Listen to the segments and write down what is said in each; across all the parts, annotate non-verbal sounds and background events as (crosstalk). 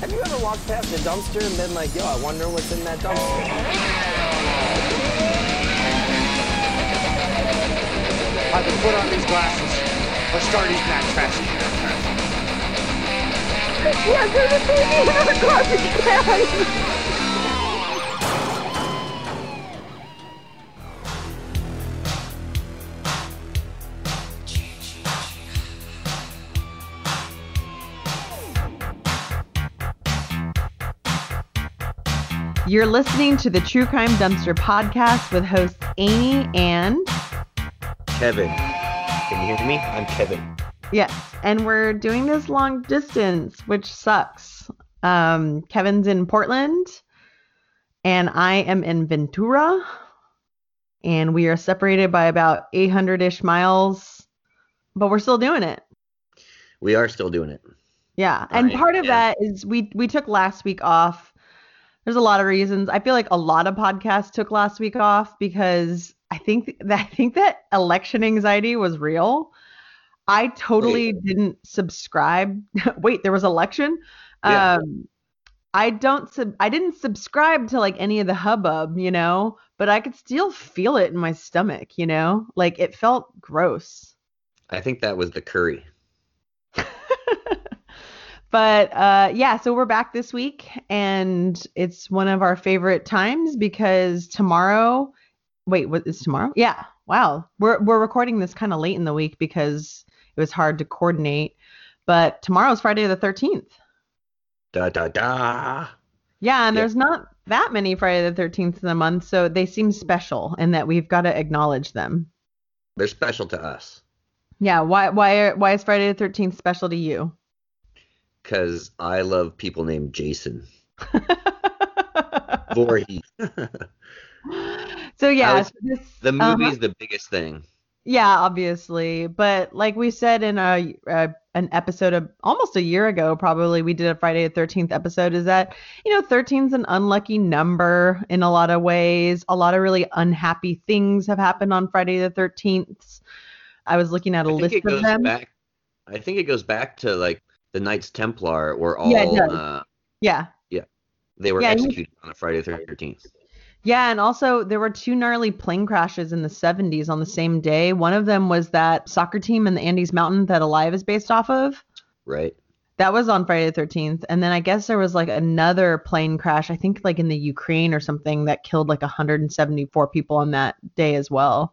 Have you ever walked past a dumpster and been like, yo, I wonder what's in that dumpster? I can put on these glasses or start eating that trash Yeah, there's a baby in our garbage can. You're listening to the True Crime Dumpster podcast with hosts Amy and Kevin. Can you hear me? I'm Kevin. Yes, and we're doing this long distance, which sucks. Um, Kevin's in Portland, and I am in Ventura, and we are separated by about 800 ish miles, but we're still doing it. We are still doing it. Yeah, and I part of am. that is we we took last week off. There's a lot of reasons. I feel like a lot of podcasts took last week off because I think that (laughs) I think that election anxiety was real. I totally didn't subscribe. (laughs) Wait, there was election. Yeah. Um, I don't sub. I didn't subscribe to like any of the hubbub, you know, but I could still feel it in my stomach, you know, like it felt gross. I think that was the curry. (laughs) but uh, yeah, so we're back this week, and it's one of our favorite times because tomorrow. Wait, what is tomorrow? Yeah, wow. We're we're recording this kind of late in the week because it was hard to coordinate. But tomorrow's Friday the thirteenth. Da da da. Yeah, and there's not that many Friday the thirteenth in the month, so they seem special, and that we've got to acknowledge them. They're special to us Yeah, why why why is Friday the thirteenth special to you? Because I love people named Jason. (laughs) Voorhees. so yeah, was- so this, the uh-huh. movie's the biggest thing. Yeah, obviously, but like we said in a, a an episode of almost a year ago, probably we did a Friday the Thirteenth episode. Is that you know 13's an unlucky number in a lot of ways. A lot of really unhappy things have happened on Friday the Thirteenth. I was looking at a I think list it of them. back. I think it goes back to like the Knights Templar were all Yeah, uh, Yeah, they were Yeah, executed on a Friday the Thirteenth. Yeah, and also there were two gnarly plane crashes in the 70s on the same day. One of them was that soccer team in the Andes Mountain that Alive is based off of. Right. That was on Friday the 13th. And then I guess there was like another plane crash, I think like in the Ukraine or something that killed like 174 people on that day as well.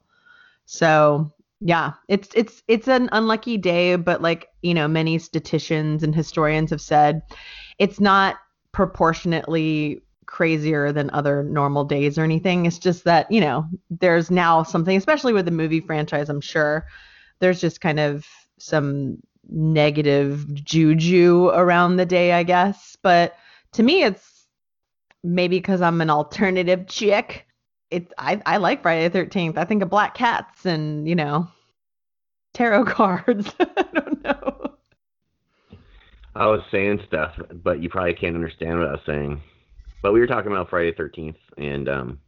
So, yeah, it's it's it's an unlucky day, but like, you know, many statisticians and historians have said it's not proportionately crazier than other normal days or anything. It's just that, you know, there's now something, especially with the movie franchise, I'm sure, there's just kind of some negative juju around the day, I guess. But to me, it's maybe because I'm an alternative chick. It's I, I like Friday the 13th. I think of black cats and, you know, tarot (laughs) cards. (laughs) I don't know. I was saying stuff, but you probably can't understand what I was saying. But we were talking about Friday the 13th and um,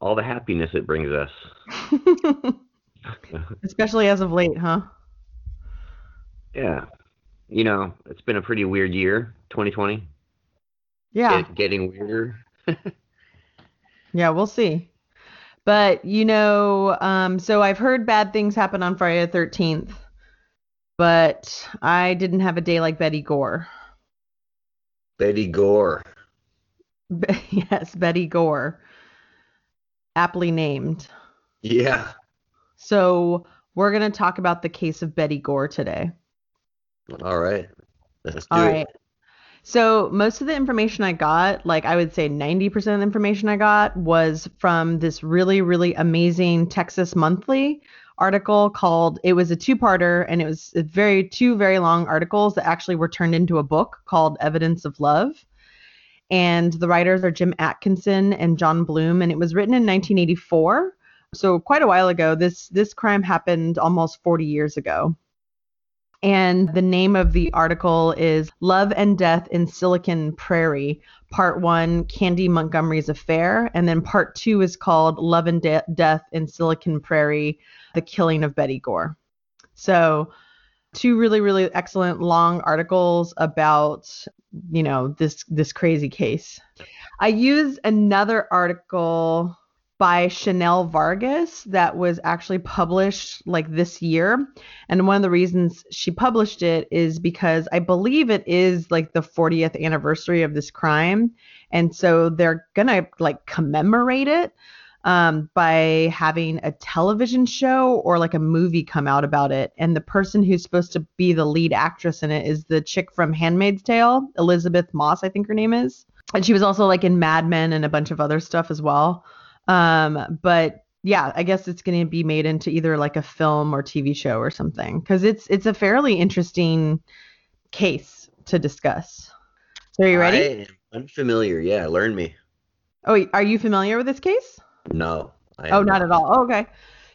all the happiness it brings us. (laughs) Especially as of late, huh? Yeah. You know, it's been a pretty weird year, 2020. Yeah. Get- getting weirder. Yeah, we'll see. But you know, um, so I've heard bad things happen on Friday the 13th, but I didn't have a day like Betty Gore. Betty Gore. Be- (laughs) yes, Betty Gore. Aptly named. Yeah. So we're going to talk about the case of Betty Gore today. All right. Let's do All it. right. So most of the information I got, like I would say 90% of the information I got was from this really, really amazing Texas Monthly article called it was a two-parter and it was very two very long articles that actually were turned into a book called Evidence of Love. And the writers are Jim Atkinson and John Bloom and it was written in 1984. So quite a while ago. This this crime happened almost 40 years ago. And the name of the article is Love and Death in Silicon Prairie, Part One Candy Montgomery's Affair. And then Part Two is called Love and De- Death in Silicon Prairie The Killing of Betty Gore. So, two really, really excellent long articles about you know, this this crazy case. I used another article by Chanel Vargas that was actually published like this year. And one of the reasons she published it is because I believe it is like the 40th anniversary of this crime. And so they're going to like commemorate it um, by having a television show or like a movie come out about it. And the person who's supposed to be the lead actress in it is the chick from Handmaid's Tale, Elisabeth Moss, I think her name is. And she was also like in Mad Men and a bunch of other stuff as well. Um, but yeah, I guess it's going to be made into either like a film or TV show or something because it's it's a fairly interesting case to discuss. So are you ready? I am unfamiliar. Yeah, learn me. Oh, are you familiar with this case? No. I Oh, am not at all. Oh, okay.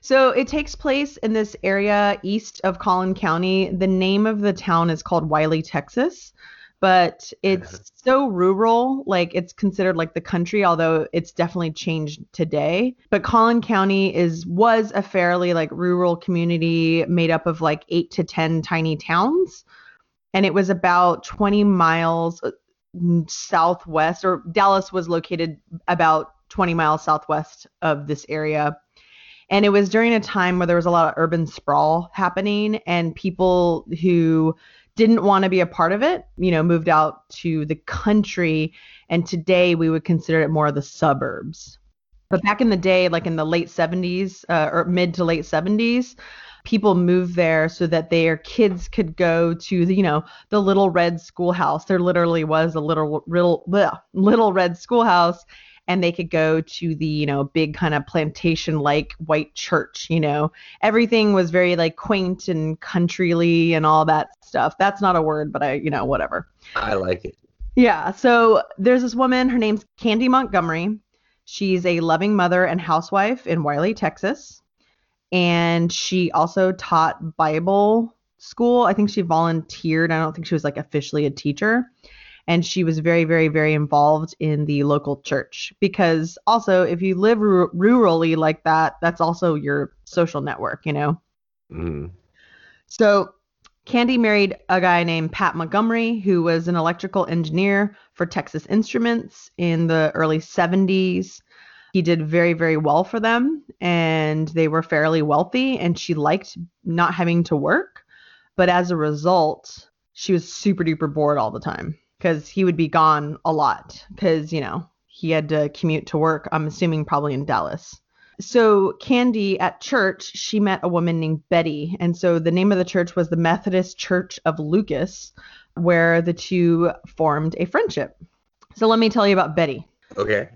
So it takes place in this area east of Collin County. The name of the town is called Wylie, Texas, but it's (laughs) so rural, like it's considered like the country, although it's definitely changed today. But Collin County is was a fairly like rural community made up of like 8 to 10 tiny towns, and it was about 20 miles uh, southwest or Dallas was located about 20 miles southwest of this area. And it was during a time where there was a lot of urban sprawl happening, and people who didn't want to be a part of it, you know, moved out to the country. And today we would consider it more of the suburbs. But back in the day, like in the late 70s uh, or mid to late 70s, people moved there so that their kids could go to the, you know, the little red schoolhouse. There literally was a little little little red schoolhouse and they could go to the, you know, big kind of plantation like white church, you know. Everything was very like quaint and countryly and all that stuff. That's not a word, but I, you know, whatever. I like it. Yeah. So there's this woman, her name's Candy Montgomery. She's a loving mother and housewife in Wylie, Texas. And she also taught Bible school. I think she volunteered. I don't think she was like officially a teacher. And she was very, very, very involved in the local church because also, if you live ru- rurally like that, that's also your social network, you know? Mm. So Candy married a guy named Pat Montgomery, who was an electrical engineer for Texas Instruments in the early 70s. He did very, very well for them, and they were fairly wealthy, and she liked not having to work. But as a result, she was super duper bored all the time because he would be gone a lot because, you know, he had to commute to work, I'm assuming probably in Dallas. So Candy at church, she met a woman named Betty, and so the name of the church was the Methodist Church of Lucas, where the two formed a friendship. So let me tell you about Betty. Okay.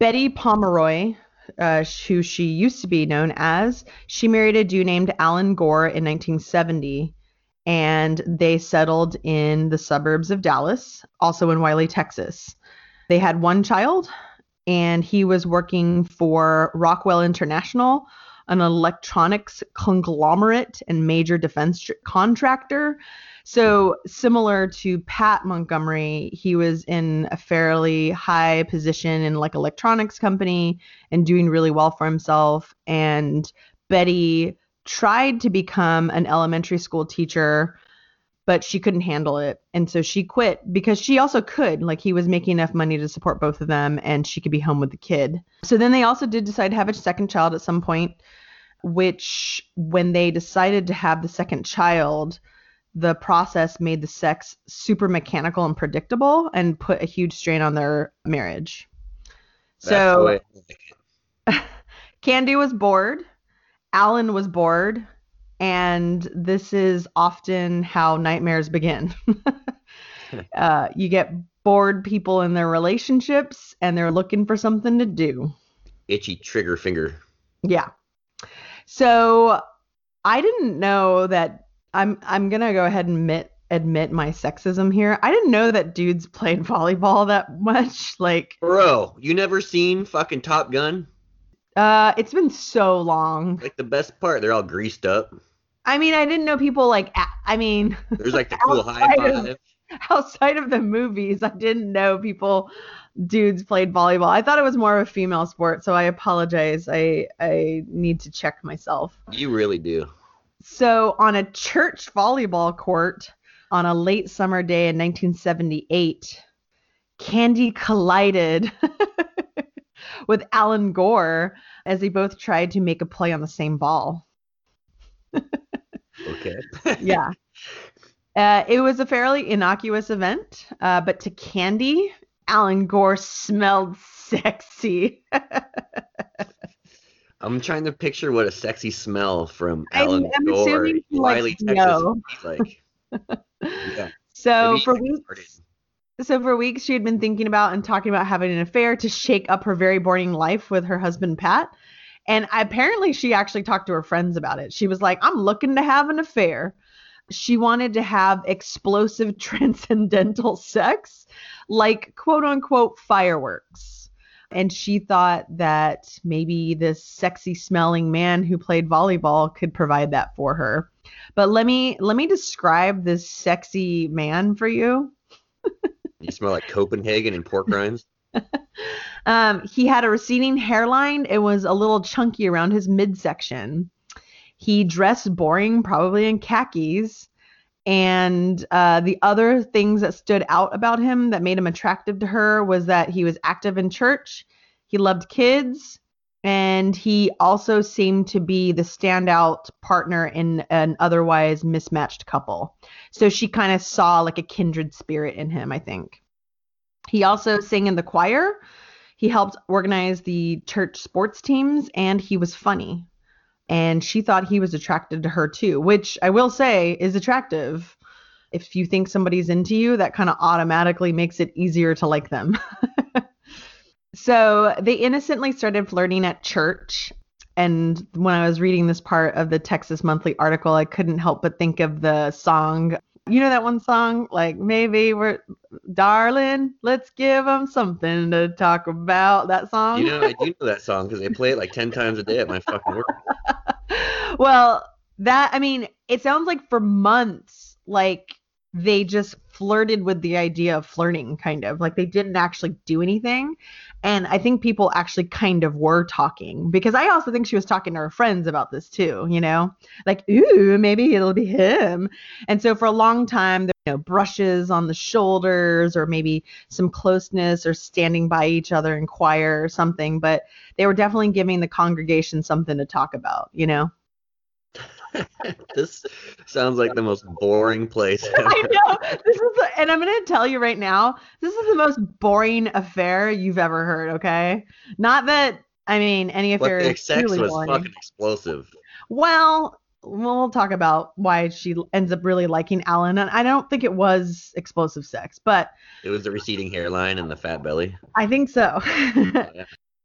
Betty Pomeroy, uh, who she used to be known as, she married a dude named Alan Gore in 1970, and they settled in the suburbs of Dallas, also in Wylie, Texas. They had one child, and he was working for Rockwell International, an electronics conglomerate and major defense tr- contractor. So, similar to Pat Montgomery, he was in a fairly high position in like electronics company and doing really well for himself. And Betty tried to become an elementary school teacher, but she couldn't handle it. And so she quit because she also could. Like he was making enough money to support both of them and she could be home with the kid. So then they also did decide to have a second child at some point, which when they decided to have the second child, the process made the sex super mechanical and predictable and put a huge strain on their marriage. That's So way I like it. Candy was bored, Alan was bored, and this is often how nightmares begin. (laughs) uh, you get bored people in their relationships and they're looking for something to do. itchy trigger finger. Yeah. So I didn't know that I'm I'm gonna go ahead and admit admit my sexism here. I didn't know that dudes played volleyball that (laughs) much. Like Bro, you never seen fucking Top Gun? Uh it's been so long. Like the best part, they're all greased up. I mean, I didn't know people like I mean, There's like the (laughs) cool high Outside of- five. outside of the movies, I didn't know people dudes played volleyball. I thought it was more of a female sport, so I apologize. I I need to check myself. You really do. So on a church volleyball court, on a late summer day in 1978, Candy collided (laughs) with Alan Gore as they both tried to make a play on the same ball. (laughs) Okay. yeah. Uh, it was a fairly innocuous event, uh, but to Candy, Alan Gore smelled sexy. (laughs) I'm trying to picture what a sexy smell from Alan I'm Gore, Wylie, Texas, like. (laughs) Yeah. so maybe for weeks. So for weeks she had been thinking about and talking about having an affair to shake up her very boring life with her husband Pat. And apparently she actually talked to her friends about it. She was like, "I'm looking to have an affair." She wanted to have explosive (laughs) transcendental sex, like quote unquote fireworks. And she thought that maybe this sexy smelling man who played volleyball could provide that for her. But let me let me describe this sexy man for you. (laughs) You smell like Copenhagen and pork rinds. (laughs) Um, he had a receding hairline. It was a little chunky around his midsection. He dressed boring, probably in khakis. And uh, the other things that stood out about him that made him attractive to her was that he was active in church, he loved kids, and he also seemed to be the standout partner in an otherwise mismatched couple. So she kind of saw like a kindred spirit in him, I think. He also sang in the choir. He helped organize the church sports teams and he was funny. And she thought he was attracted to her too, which I will say is attractive. If you think somebody's into you, that kind of automatically makes it easier to like them. (laughs) so they innocently started flirting at church. And when I was reading this part of the Texas Monthly article, I couldn't help but think of the song. You know that one song? Like, maybe we're, darling, let's give them something to talk about. That song? You know, I do know that song because they play it like ten times a day at my fucking work. (laughs) well, that I mean, it sounds like for months, like they just flirted with the idea of flirting, kind of like they didn't actually do anything. And I think people actually kind of were talking because I also think she was talking to her friends about this too, you know, like, ooh, maybe it'll be him. And so for a long time, there you know, brushes on the shoulders or maybe some closeness or standing by each other in choir or something, but they were definitely giving the congregation something to talk about, you know? (laughs) this sounds like the most boring place (laughs) ever. I know. This is the, and I'm gonna tell you right now, this is the most boring affair you've ever heard, okay? Not that I mean any But affair the is sex truly was boring. fucking explosive. Well, we'll talk about why she ends up really liking Alan. And I don't think it was explosive sex, but It was the receding hairline and the fat belly. I think so. (laughs)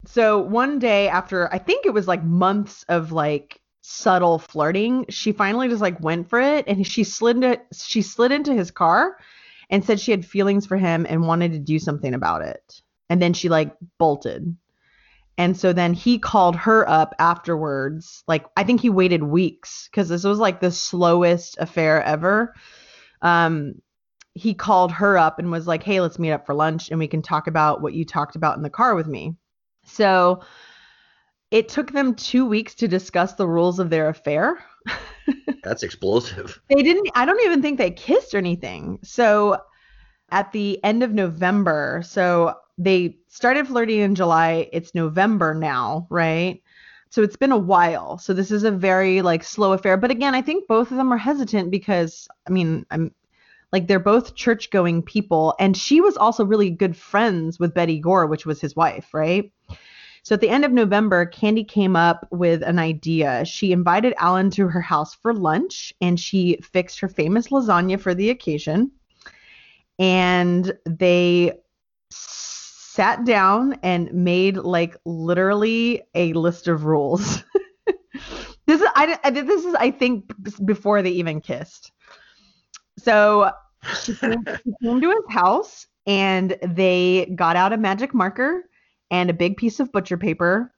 So one day after I think it was like months of like subtle flirting, she finally just like went for it and she slid into she slid into his car and said she had feelings for him and wanted to do something about it. And then she like bolted. And so then he called her up afterwards. Like I think he waited weeks cuz this was like the slowest affair ever. Um he called her up and was like, "Hey, let's meet up for lunch and we can talk about what you talked about in the car with me." So it took them 2 weeks to discuss the rules of their affair. (laughs) That's explosive. They didn't I don't even think they kissed or anything. So at the end of November, so they started flirting in July, it's November now, right? So it's been a while. So this is a very like slow affair, but again, I think both of them are hesitant because I mean, I'm like they're both church going people and she was also really good friends with Betty Gore, which was his wife, right? So at the end of November, Candy came up with an idea. She invited Alan to her house for lunch and she fixed her famous lasagna for the occasion. And they sat down and made like literally a list of rules. (laughs) this is I, this is I think before they even kissed. So she came, she came to his house and they got out a magic marker and a big piece of butcher paper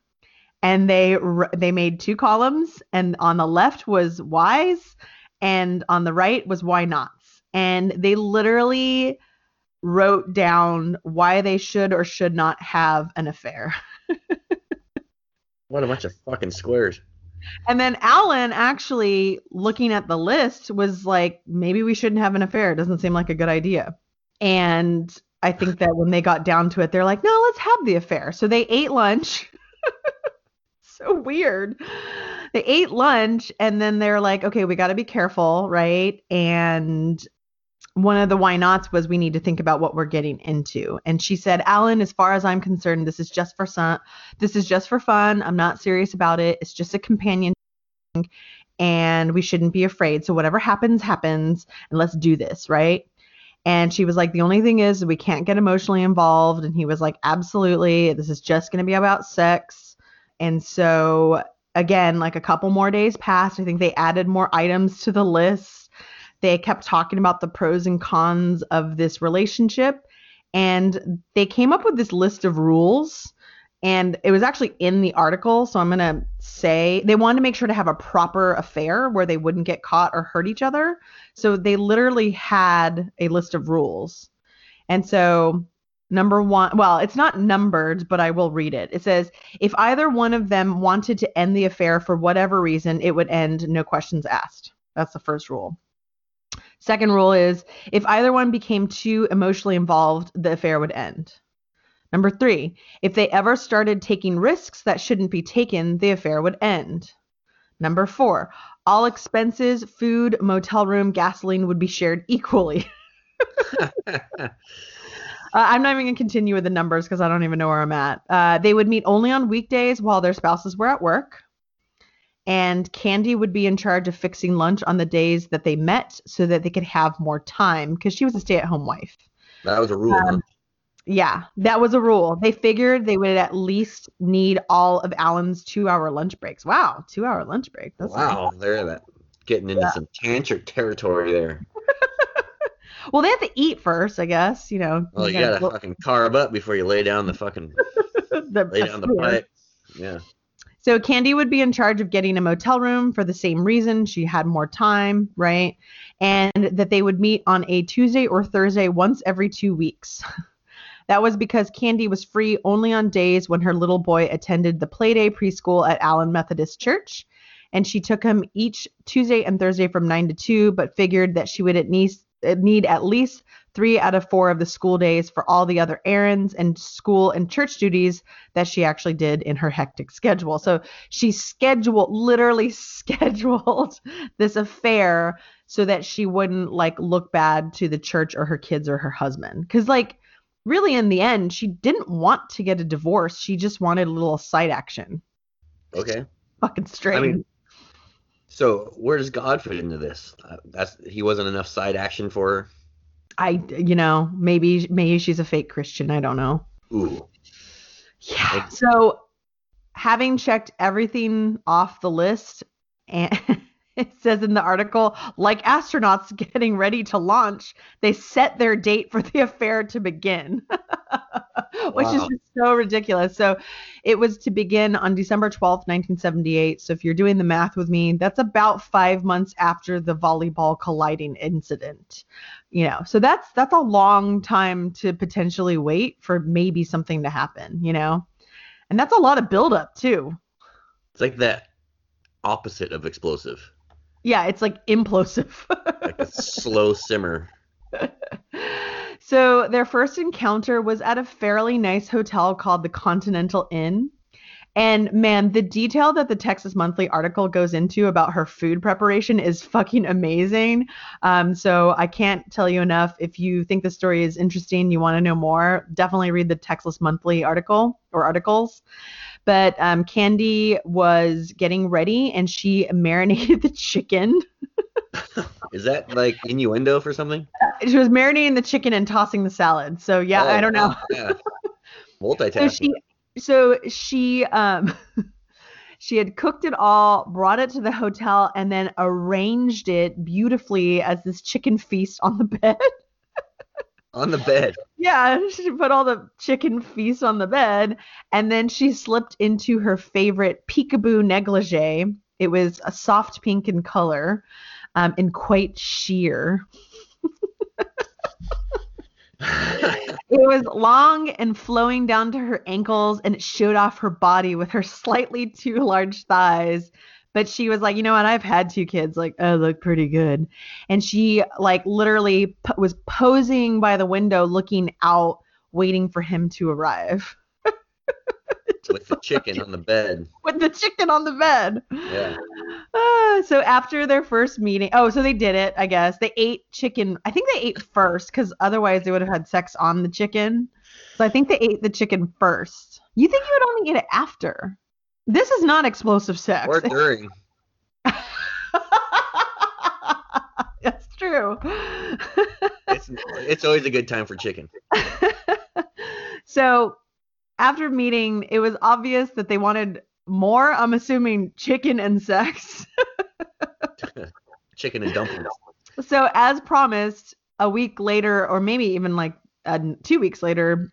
and they they made two columns and on the left was whys and on the right was why nots and they literally wrote down why they should or should not have an affair (laughs) What a bunch of fucking squares. And then Alan actually looking at the list was like, maybe we shouldn't have an affair. It doesn't seem like a good idea. And I think that when they got down to it, they're like, no, let's have the affair. So they ate lunch. (laughs) so weird. They ate lunch and then they're like, okay, we got to be careful, right? And one of the why nots was we need to think about what we're getting into. And she said, Alan, as far as I'm concerned, this is just for fun. This is just for fun. I'm not serious about it. It's just a companion and we shouldn't be afraid. So whatever happens, happens, and let's do this, right? And she was like, the only thing is we can't get emotionally involved. And he was like, absolutely. This is just going to be about sex. And so again, like a couple more days passed. I think they added more items to the list they kept talking about the pros and cons of this relationship. And they came up with this list of rules. And it was actually in the article. So I'm going to say they wanted to make sure to have a proper affair where they wouldn't get caught or hurt each other. So they literally had a list of rules. And so Number one, well, it's not numbered, but I will read it. It says, if either one of them wanted to end the affair for whatever reason, it would end, no questions asked. That's the first rule. Second rule is if either one became too emotionally involved, the affair would end. Number three, if they ever started taking risks that shouldn't be taken, the affair would end. Number four, all expenses, food, motel room, gasoline would be shared equally. (laughs) uh, I'm not even going to continue with the numbers because I don't even know where I'm at. Uh, they would meet only on weekdays while their spouses were at work and Candy would be in charge of fixing lunch on the days that they met so that they could have more time because she was a stay at home wife. That was a rule. Um? Yeah, that was a rule. They figured they would at least need all of Alan's two hour lunch breaks. Wow, two hour lunch break. That's wow, nice. they're that getting into yeah. some tantric territory there. (laughs) well, they have to eat first, I guess. You know. Well, you, you gotta, gotta fucking carve up before you lay down the fucking (laughs) the, lay down the pipe. Yeah. So Candy would be in charge of getting a motel room for the same reason. She had more time, right? And that they would meet on a Tuesday or Thursday once every two weeks. (laughs) that was because Candy was free only on days when her little boy attended the Playday preschool at Allen Methodist Church. And she took him each Tuesday and Thursday from 9 to 2, but figured that she would at least uh, need at least three out of four of the school days for all the other errands and school and church duties that she actually did in her hectic schedule. So she scheduled, literally (laughs) scheduled this affair so that she wouldn't like look bad to the church or her kids or her husband. Cause like, really in the end, she didn't want to get a divorce. She just wanted a little side action. Okay. Fucking strange. I mean, so where does God fit into this? Uh, that's he wasn't enough side action for her. I, you know, maybe maybe she's a fake Christian. I don't know. Ooh. Yeah. So having checked everything off the list and (laughs) (laughs) it says in the article, like astronauts getting ready to launch, they set their date for the affair to begin, (laughs) which wow. is just so ridiculous. So it was to begin on December 12th, 1978. So if you're doing the math with me, that's about five months after the volleyball colliding incident. You know, so that's that's a long time to potentially wait for maybe something to happen. You know, and that's a lot of buildup too. It's like that opposite of explosive. Yeah, it's like implosive. like a slow simmer. (laughs) so their first encounter was at a fairly nice hotel called the Continental Inn. And man, the detail that the Texas Monthly article goes into about her food preparation is fucking amazing. Um, so I can't tell you enough. If you think the story is interesting, you want to know more, definitely read the Texas Monthly article or articles. But um, Candy was getting ready and she marinated (laughs) the chicken. Is that like innuendo for something? She was marinating the chicken and tossing the salad. So yeah, oh, I don't know. yeah. (laughs) Multitasking. so she, so she um (laughs) she had cooked it all, brought it to the hotel, and then arranged it beautifully as this chicken feast on the bed. On the bed. Yeah, (laughs) she put all the chicken feast on the bed, and then she slipped into her favorite peekaboo negligee. It was a soft pink in color, um, and quite sheer. (laughs) it was long and flowing down to her ankles, and it showed off her body with her slightly too large thighs but she was like, you know what? I've had two kids. Like, oh, look pretty good. And she like literally p- was posing by the window, looking out, waiting for him to arrive. (laughs) With the chicken on the bed. With the chicken on the bed. Yeah. Uh, so after their first meeting, oh, so they did it, I guess. They ate chicken. I think they ate first because otherwise they would have had sex on the chicken. So I think they ate the chicken first. You think you would only eat it after? This is not explosive sex. Or during. (laughs) That's true. It's it's always a good time for chicken. (laughs) so after meeting, it was obvious that they wanted more. I'm assuming chicken and sex. (laughs) chicken and dumplings. So as promised, a week later, or maybe even like uh, two weeks later,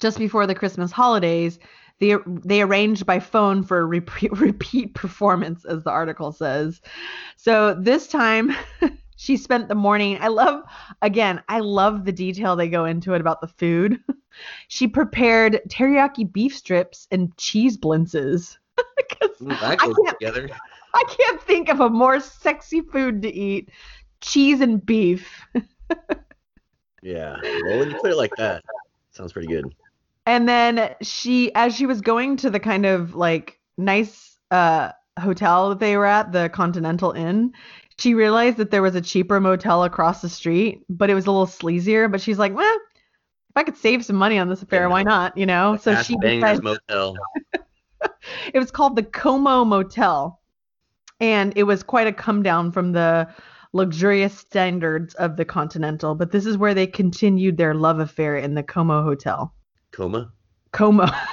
just before the Christmas holidays, they they arranged by phone for a repeat, (laughs) repeat performance, as the article says. So this time. (laughs) she spent the morning. I love, again, I love the detail they go into it about the food. (laughs) she prepared teriyaki beef strips and cheese blintzes. Ooh, I can't- together. I can't think of a more sexy food to eat. Cheese and beef. Yeah. Well, when you put it like that, sounds pretty good. And then she, as she was going to the kind of like nice uh, hotel that they were at, the Continental Inn, she realized that there was a cheaper motel across the street, but it was a little sleazier. But she's like, well, if I could save some money on this affair, Yeah. why not? You know? So she decided, Motel. (laughs) it was called the Como Motel. And it was quite a come down from the luxurious standards of the Continental. But this is where they continued their love affair in the Como Hotel. Coma. Coma.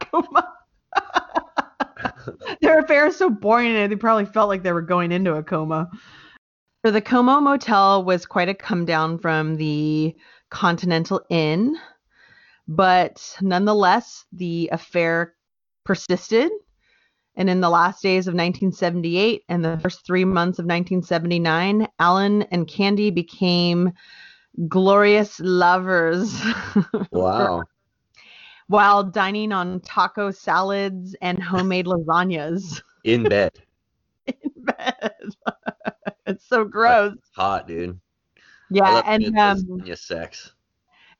(laughs) Como. (laughs) Their affair is so boring, and they probably felt like they were going into a coma. So the Como Motel was quite a come down from the Continental Inn, but nonetheless, the affair persisted. And in the last days of 1978 and the first three months of 1979, Alan and Candy became glorious lovers. (laughs) Wow. while dining on taco salads and homemade lasagnas (laughs) In bed. (laughs) in bed. it's so gross. Hot, dude. Yeah, and um, lasagna sex.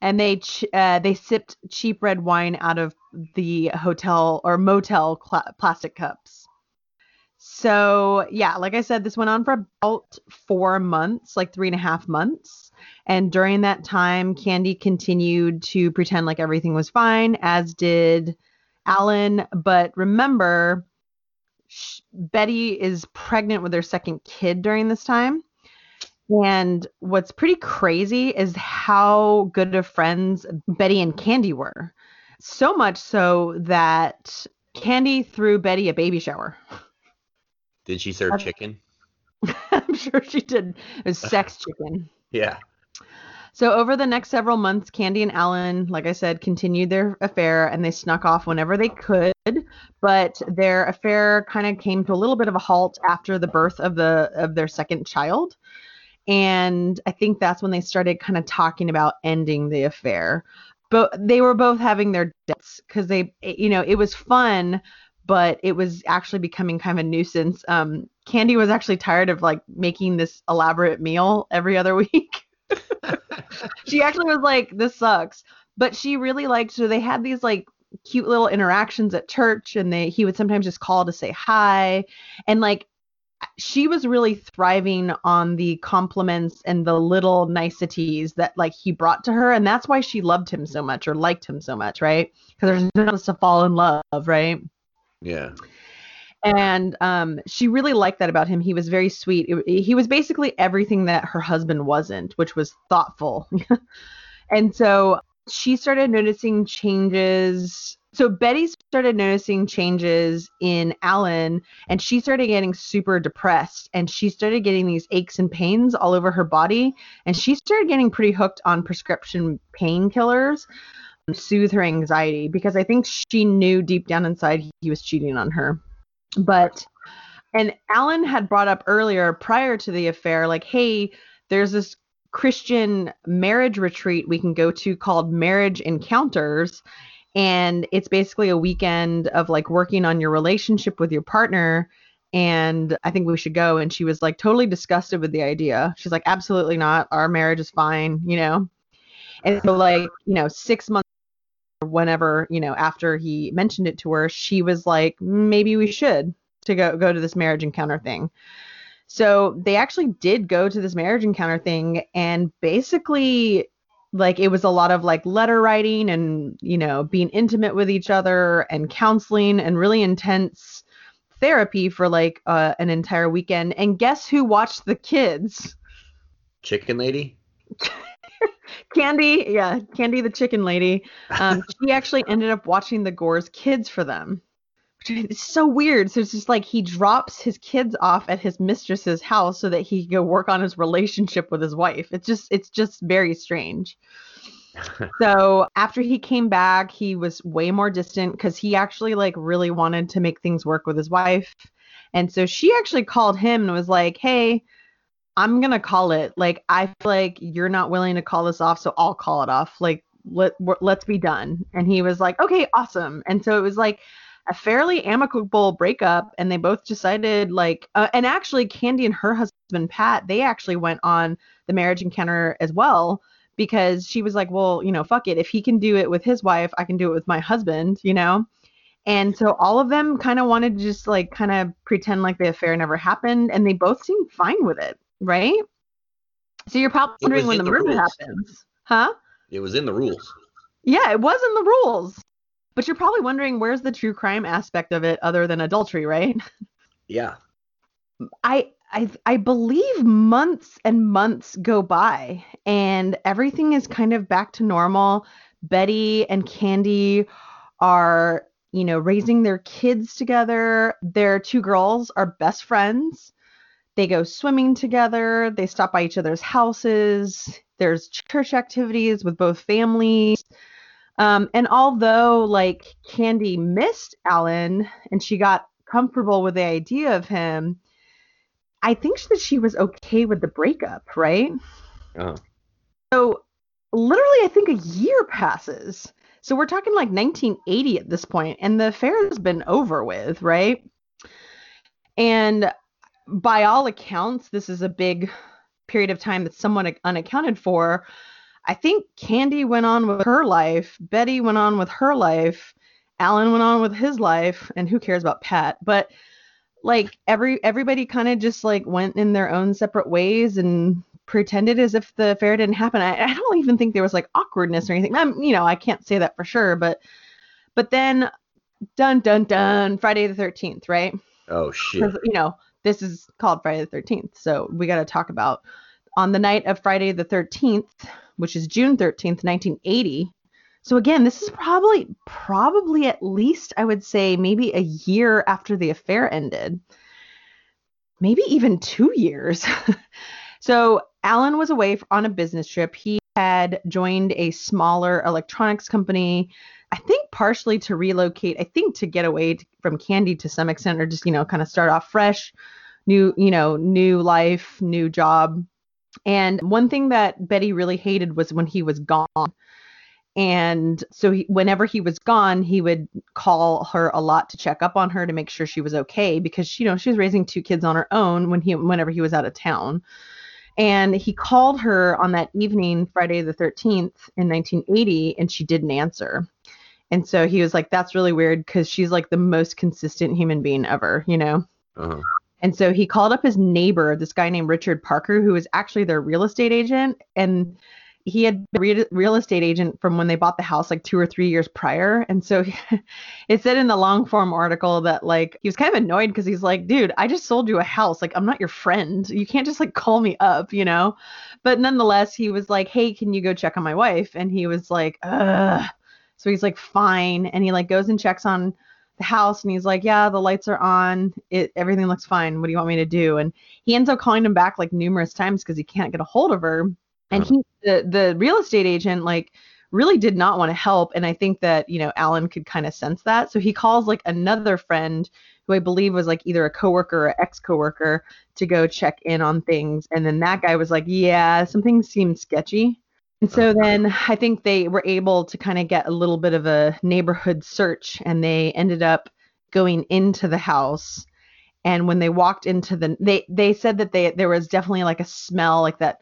and they ch- uh, they sipped cheap red wine out of the hotel or motel cla- plastic cups. So yeah, like I said, this went on for about four months, like three and a half months. And during that time, Candy continued to pretend like everything was fine, as did Alan. But remember, sh- Betty is pregnant with her second kid during this time. And what's pretty crazy is how good of friends Betty and Candy were. So much so that Candy threw Betty a baby shower. Did she serve chicken? (laughs) I'm sure she did. It was sex (laughs) chicken. Yeah. So over the next several months, Candy and Alan, like I said, continued their affair and they snuck off whenever they could. But their affair kind of came to a little bit of a halt after the birth of the of their second child. And I think that's when they started kind of talking about ending the affair. But they were both having their debts because they, you know, it was fun, but it was actually becoming kind of a nuisance. Um, Candy was actually tired of like making this elaborate meal every other (laughs) week (laughs) she actually was like, "This sucks," but she really liked. So they had these like cute little interactions at church, and they he would sometimes just call to say hi, and like she was really thriving on the compliments and the little niceties that like he brought to her, and that's why she loved him so much or liked him so much, right? Because there's no else to fall in love, right? Yeah. And um, she really liked that about him. He was very sweet. It- he was basically everything that her husband wasn't, which was thoughtful. (laughs) and so she started noticing changes. So Betty started noticing changes in Alan, and she started getting super depressed, and she started getting these aches and pains all over her body, and she started getting pretty hooked on prescription painkillers to soothe her anxiety because I think she knew deep down inside he was cheating on her but and Alan had brought up earlier prior to the affair like hey there's this Christian marriage retreat we can go to called Marriage Encounters and it's basically a weekend of like working on your relationship with your partner and I think we should go and she was like totally disgusted with the idea. She's like absolutely not. Our marriage is fine, you know. And so like, you know, 6 months whenever, you know, after he mentioned it to her, she was like maybe we should to go go to this marriage encounter thing. So they actually did go to this marriage encounter thing and basically like it was a lot of like letter writing and you know being intimate with each other and counseling and really intense therapy for like uh, an entire weekend and guess who watched the kids Chicken lady? (laughs) candy yeah candy the chicken lady. Um, she actually ended up watching the gore's kids for them it's so weird. So it's just like he drops his kids off at his mistress's house so that he can go work on his relationship with his wife. It's just it's just very strange. (laughs) So after he came back he was way more distant because he actually like really wanted to make things work with his wife. And so she actually called him and was like hey i'm gonna call it like i feel like you're not willing to call this off so i'll call it off. Like let let's be done. And he was like okay awesome. And so it was like a fairly amicable breakup and they both decided like uh, and actually candy and her husband pat they actually went on the marriage encounter as well because she was like well you know fuck it. If he can do it with his wife i can do it with my husband you know? And so all of them kind of wanted to just like kind of pretend like the affair never happened and they both seemed fine with it right so you're probably wondering when the, the murder rules. happens huh it was in the rules yeah it was in the rules but you're probably wondering where's the true crime aspect of it other than adultery, right? (laughs) Yeah. I I I believe months and months go by and everything is kind of back to normal. Betty and Candy are, you know, raising their kids together. Their two girls are best friends. They go swimming together. They stop by each other's houses. There's church activities with both families. Um, and although like Candy missed Alan and she got comfortable with the idea of him, I think that she was okay with the breakup, right? Oh. So literally, I think a year passes. So we're talking like 1980 at this point, and the affair has been over with, right? And by all accounts, this is a big period of time that's somewhat unaccounted for. I think Candy went on with her life, Betty went on with her life, Alan went on with his life, and who cares about Pat? But like every everybody kind of just like went in their own separate ways and pretended as if the affair didn't happen. I, I don't even think there was like awkwardness or anything. I'm, you know, I can't say that for sure, but but then dun dun dun Friday the 13th, right? Oh shit. You know, this is called Friday the 13th, so we got to talk about on the night of Friday the 13th, which is June 13th, 1980. So again, this is probably probably at least I would say maybe a year after the affair ended. Maybe even 2 years. (laughs) so Alan was away on a business trip. He had joined a smaller electronics company, I think partially to relocate, I think to get away from Candy to some extent or just, you know, kind of start off fresh, new, you know, new life, new job. And one thing that Betty really hated was when he was gone. And so he, whenever he was gone, he would call her a lot to check up on her to make sure she was okay because you know she was raising two kids on her own when he whenever he was out of town. And he called her on that evening, Friday the 13th in 1980, and she didn't answer. And so he was like, "That's really weird because she's like the most consistent human being ever," you know. Uh-huh. And so he called up his neighbor, this guy named Richard Parker, who was actually their real estate agent. And he had been real estate agent from when they bought the house like two or three years prior. And so (laughs) it said in the long form article that like he was kind of annoyed because he's like, dude, I just sold you a house. Like, I'm not your friend. You can't just like call me up, you know? But nonetheless, he was like, hey, can you go check on my wife? And he was like, ugh. So he's like, fine. And he like goes and checks on the house and he's like, "Yeah, the lights are on. It everything looks fine. What do you want me to do?" And he ends up calling him back like numerous times because he can't get a hold of her. And he the the real estate agent like really did not want to help and I think that, you know, Alan could kind of sense that. So he calls like another friend who I believe was like either a coworker or ex-coworker to go check in on things and then that guy was like, "Yeah, something seems sketchy." And so then I think they were able to kind of get a little bit of a neighborhood search and they ended up going into the house. And when they walked into the they they said that they there was definitely like a smell like that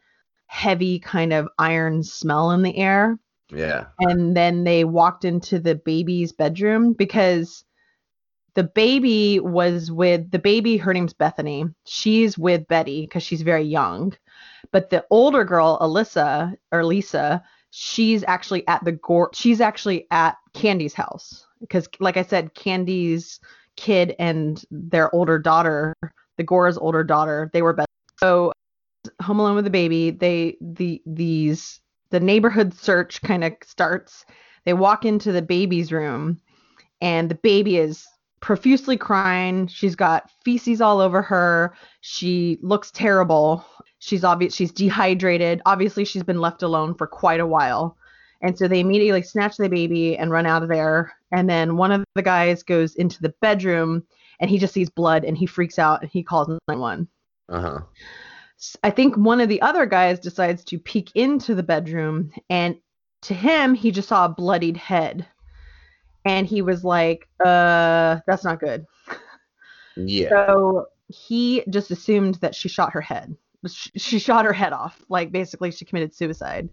heavy kind of iron smell in the air. Yeah. And then they walked into the baby's bedroom because the baby was with the baby her name's Bethany. She's with Betty because she's very young but the older girl, Alyssa or Lisa, she's actually at the gore. She's actually at Candy's house because, like I said, Candy's kid and their older daughter, the Gore's older daughter, they were best. So, Home Alone with the baby. They the these the neighborhood search kind of starts. They walk into the baby's room, and the baby is profusely crying. She's got feces all over her. She looks terrible. She's obvious she's dehydrated. Obviously, she's been left alone for quite a while. And so they immediately snatch the baby and run out of there. And then one of the guys goes into the bedroom and he just sees blood and he freaks out and he calls 911. Uh-huh. I think one of the other guys decides to peek into the bedroom and to him he just saw a bloodied head. And he was like, uh, that's not good. Yeah. So he just assumed that she shot her head she, she shot her head off. Like basically, she committed suicide.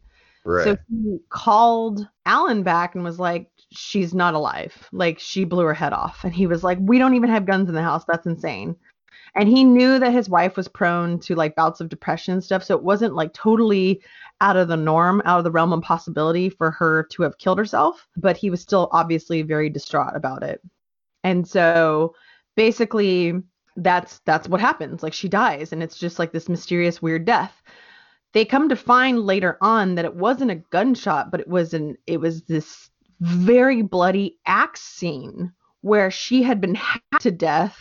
right. So he called Alan back and was like, she's not alive. Like she blew her head off. And he was like, we don't even have guns in the house. That's insane. And he knew that his wife was prone to like bouts of depression and stuff. So it wasn't like totally out of the norm, out of the realm of possibility for her to have killed herself. But he was still obviously very distraught about it. And so basically, that's that's what happens. Like she dies and it's just like this mysterious weird death. They come to find later on that it wasn't a gunshot, but it was an it was this very bloody axe scene where she had been hacked to death.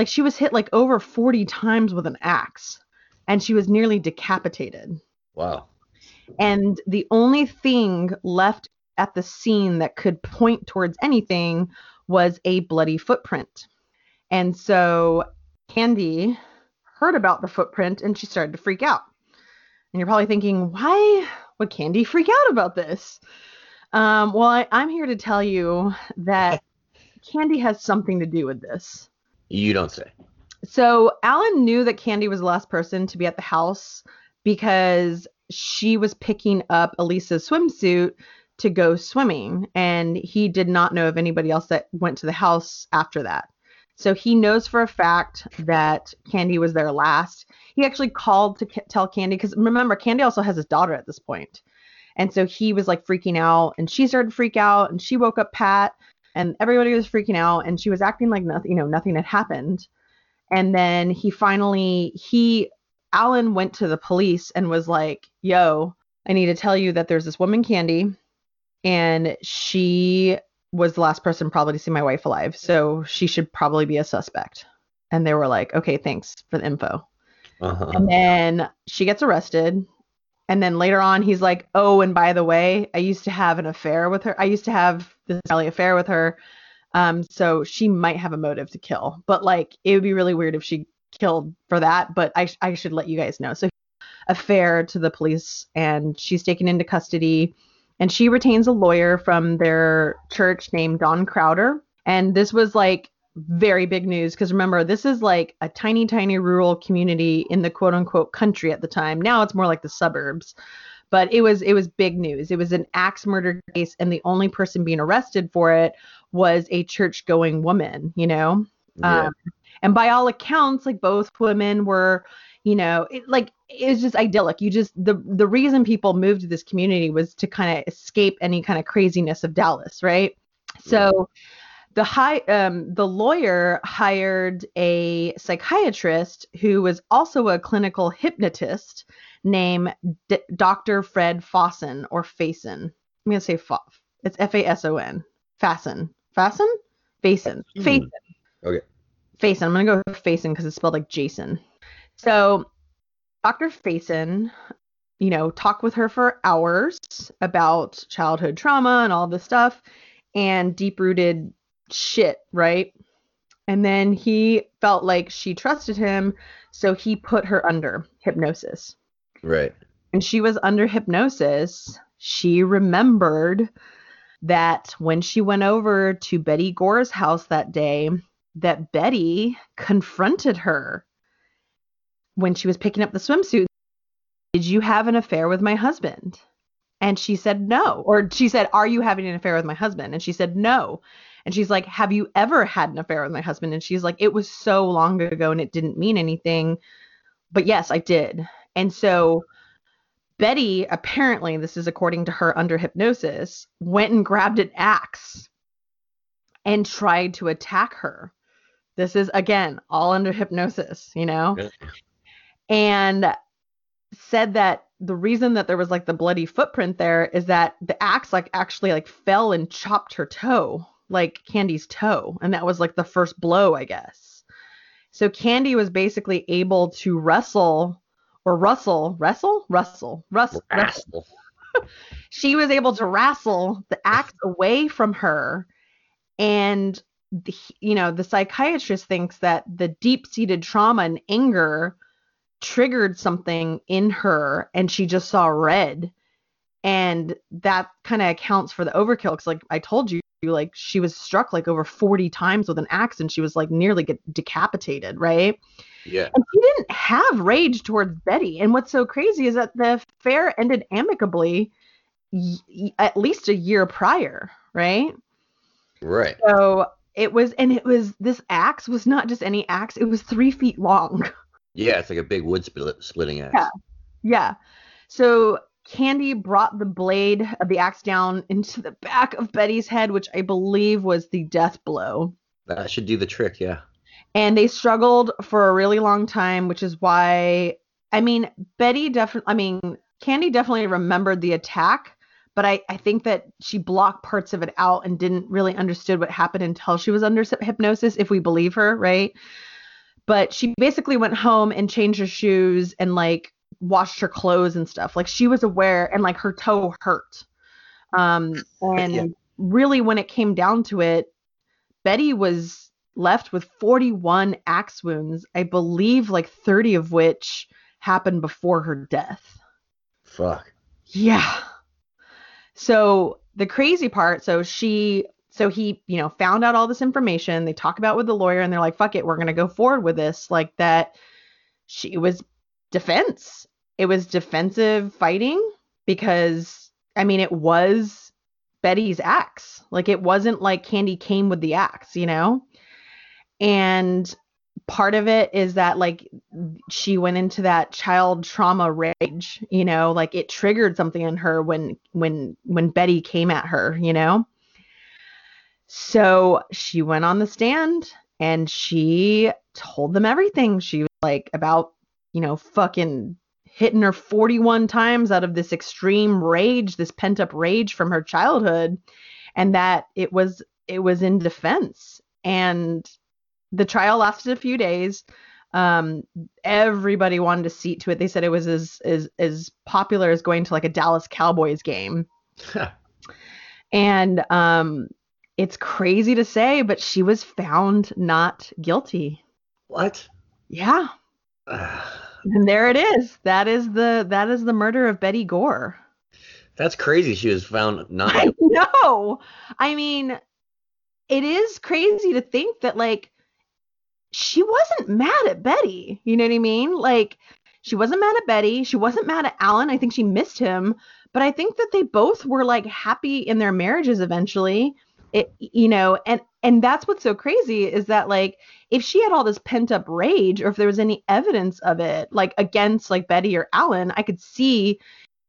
Like she was hit like over 40 times with an axe and she was nearly decapitated. wow. And the only thing left at the scene that could point towards anything was a bloody footprint. And so Candy heard about the footprint and she started to freak out. And you're probably thinking, why would Candy freak out about this? Um, well, I, I'm here to tell you that (laughs) Candy has something to do with this. You don't say. So Alan knew that Candy was the last person to be at the house because she was picking up Elisa's swimsuit to go swimming, and he did not know of anybody else that went to the house after that. So he knows for a fact that Candy was there last. He actually called to ca- tell Candy because remember, Candy also has his daughter at this point. And so he was like freaking out, and she started to freak out, and she woke up Pat, and everybody was freaking out, and she was acting like nothing, you know, nothing had happened. And then he finally, he, Alan went to the police and was like, yo, I need to tell you that there's this woman, Candy, and she was the last person probably to see my wife alive. So she should probably be a suspect. And they were like, okay, thanks for the info. Uh-huh. And then she gets arrested. And then later on, he's like, oh, and by the way, I used to have an affair with her. I used to have this early affair with her. Um, so she might have a motive to kill. But like, it would be really weird if she killed for that. But I, sh- I should let you guys know. So affair to the police, and she's taken into custody and she retains a lawyer from their church named Don Crowder. And this was like very big news because remember, this is like a tiny, tiny rural community in the quote unquote country at the time. Now it's more like the suburbs. But it was it was big news. It was an axe murder case, and the only person being arrested for it was a church going woman, you know? Yeah. Um, and by all accounts, like both women were, you know, it, like it was just idyllic. You just the the reason people moved to this community was to kind of escape any kind of craziness of Dallas, right? So the high um, the lawyer hired a psychiatrist who was also a clinical hypnotist named D- Dr. Fred Fosson or Fason. I'm gonna say Fa- it's F A S O N. Fason. Fason? Fason. Hmm. Fason. Okay. Faison. I'm gonna go with Faison because it's spelled like Jason. So Dr. Faison, you know, talked with her for hours about childhood trauma and all this stuff and deep rooted shit, right? And then he felt like she trusted him, so he put her under hypnosis. Right. and she was under hypnosis, she remembered that when she went over to Betty Gore's house that day, that Betty confronted her when she was picking up the swimsuit. Did you have an affair with my husband? And she said no. Or she said, Are you having an affair with my husband? And she said no. And she's like, Have you ever had an affair with my husband? And she's like, It was so long ago and it didn't mean anything. But yes, I did. And so Betty, apparently, this is according to her under hypnosis, went and grabbed an axe and tried to attack her. This is, again, all under hypnosis, you know? Yeah. And said that the reason that there was like the bloody footprint there is that the axe like actually like fell and chopped her toe, like Candy's toe, and that was like the first blow, I guess. So Candy was basically able to wrestle or Russell, wrestle, Russell, rustle, wrestle. Rascal. She was able to wrestle the axe away from her, and the, you know the psychiatrist thinks that the deep-seated trauma and anger triggered something in her and she just saw red. And that kind of accounts for the overkill because like i told you like she was struck like over 40 times with an axe and she was like nearly get decapitated right Yeah. and she didn't have rage towards betty and what's so crazy is that the affair ended amicably y- at least a year prior right Right. so it was and it was this axe was not just any axe it was three feet long Yeah, it's like a big wood split, splitting axe. Yeah. Yeah. So Candy brought the blade of the axe down into the back of Betty's head, which I believe was the death blow. That should do the trick, yeah. And they struggled for a really long time, which is why I mean, Betty definitely I mean, Candy definitely remembered the attack, but I, I think that she blocked parts of it out and didn't really understood what happened until she was under hypnosis, if we believe her, right? But she basically went home and changed her shoes and like washed her clothes and stuff. Like she was aware and like her toe hurt. Um and Yeah. really when it came down to it, Betty was left with 41 axe wounds, I believe like 30 of which happened before her death. Fuck. Yeah. So the crazy part, so she so he, you know, found out all this information. They talk about it with the lawyer and they're like, fuck it, we're gonna go forward with this. Like that she was defense. It was defensive fighting because I mean it was Betty's axe. Like it wasn't like Candy came with the axe, you know? And part of it is that like she went into that child trauma rage you know like it triggered something in her when when when betty came at her you know so she went on the stand and she told them everything she was like about you know fucking hitting her 41 times out of this extreme rage this pent up rage from her childhood and that it was it was in defense and the trial lasted a few days. Um, everybody wanted a seat to it. They said it was as as as popular as going to like a Dallas Cowboys game. (laughs) And um, it's crazy to say, but she was found not guilty. what? Yeah, and there it is. That is the that is the murder of Betty Gore. That's crazy. She was found not. I know. I mean, it is crazy to think that like she wasn't mad at Betty. You know what I mean? Like she wasn't mad at Betty. She wasn't mad at Alan. I think she missed him, but I think that they both were like happy in their marriages eventually. It you know, and and that's what's so crazy is that like if she had all this pent up rage or if there was any evidence of it like against like Betty or Alan, I could see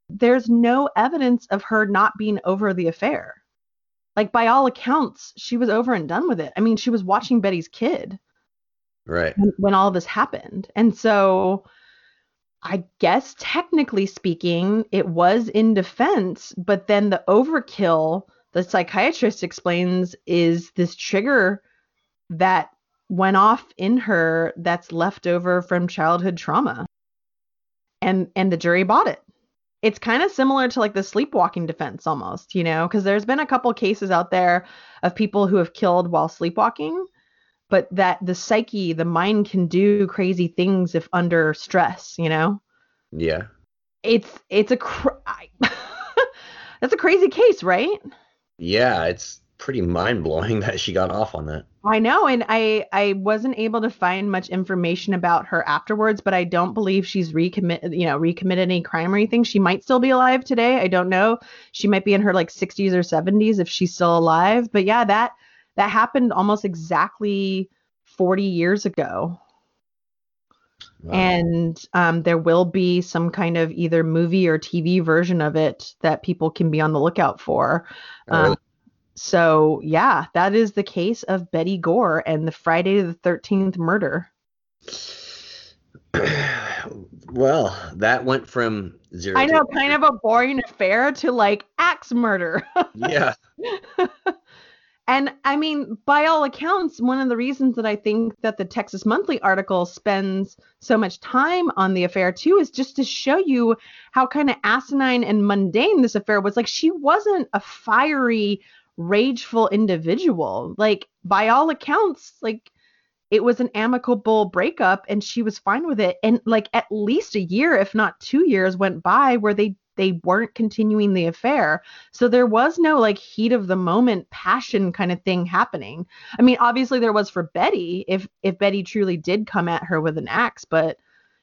there's no evidence of her not being over the affair. Like by all accounts, she was over and done with it. I mean, she was watching Betty's kid Right. when, when all this happened. And so I guess technically speaking, it was in defense, but then the overkill, the psychiatrist explains, is this trigger that went off in her that's left over from childhood trauma. And and the jury bought it. It's kind of similar to like the sleepwalking defense almost, you know, because there's been a couple cases out there of people who have killed while sleepwalking but that the psyche, the mind can do crazy things if under stress, you know? Yeah. it's it's a cr- (laughs) that's a crazy case, right? Yeah, it's pretty mind blowing (laughs) that she got off on that. I know, and I I wasn't able to find much information about her afterwards, but I don't believe she's recommit you know recommitted any crime or anything. She might still be alive today. I don't know. She might be in her like 60s or 70s if she's still alive. But yeah, that that happened almost exactly 40 years ago. Wow. And um, there will be some kind of either movie or TV version of it that people can be on the lookout for. Oh, really? Um, so yeah, that is the case of Betty Gore and the Friday the 13th murder. (clears throat) well, that went from zero. I know, kind of a boring affair to like axe murder. (laughs) Yeah. (laughs) and I mean, by all accounts, one of the reasons that I think that the Texas Monthly article spends so much time on the affair too is just to show you how kind of asinine and mundane this affair was. Like, she wasn't a fiery, rageful individual. Like, by all accounts, like, it was an amicable breakup and she was fine with it and like at least a year if not 2 years went by where they they weren't continuing the affair so there was no like heat of the moment passion kind of thing happening i mean obviously there was for betty if if betty truly did come at her with an axe but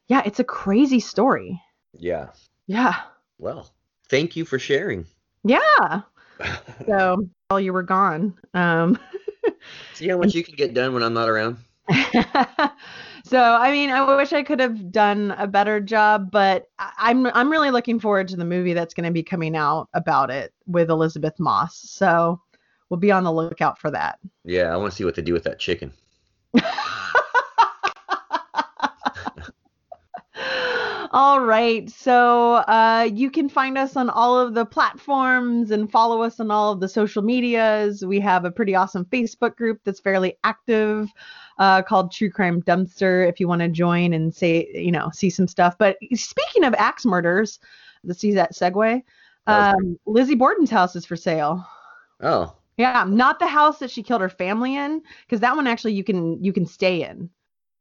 yeah it's a crazy story Yeah. yeah Well, thank you for sharing. yeah (laughs) so while you were gone um See how much you can get done when I'm not around? (laughs) so I mean, I wish I could have done a better job, but I- I'm I'm really looking forward to the movie that's going to be coming out about it with Elisabeth Moss. So we'll be on the lookout for that. Yeah, I want to see what they do with that chicken. (laughs) all right. So uh, you can find us on all of the platforms and follow us on all of the social medias. We have a pretty awesome Facebook group that's fairly active uh, called True Crime Dumpster if you want to join and say, you know, see some stuff. But speaking of axe murders, let's see that segue. Um, Lizzie Borden's house is for sale. Oh, Yeah, not the house that she killed her family in, because that one actually you can you can stay in.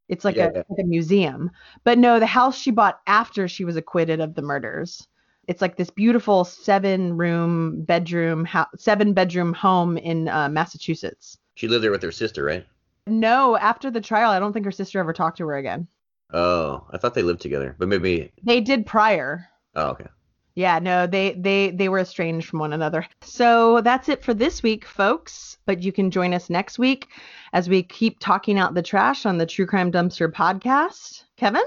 It's like, Yeah, a, yeah. like a museum. But no, the house she bought after she was acquitted of the murders. It's like this beautiful seven room bedroom ho- seven bedroom home in uh, Massachusetts. she lived there with her sister, right? No, after the trial, I don't think her sister ever talked to her again. Oh, I thought they lived together, but maybe. They did prior. Oh, okay. Yeah, no, they they they were estranged from one another. So that's it for this week, folks. But you can join us next week as we keep talking out the trash on the True Crime Dumpster podcast. Kevin?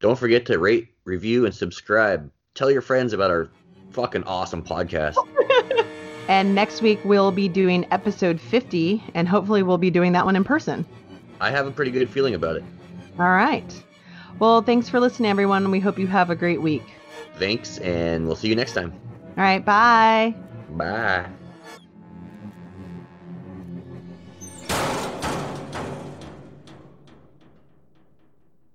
Don't forget to rate, review, and subscribe. Tell your friends about our fucking awesome podcast. (laughs) And next week we'll be doing episode 50 and hopefully we'll be doing that one in person. I have a pretty good feeling about it. All right. Well, thanks for listening everyone. We hope you have a great week. Thanks, and we'll see you next time. All right, bye. Bye.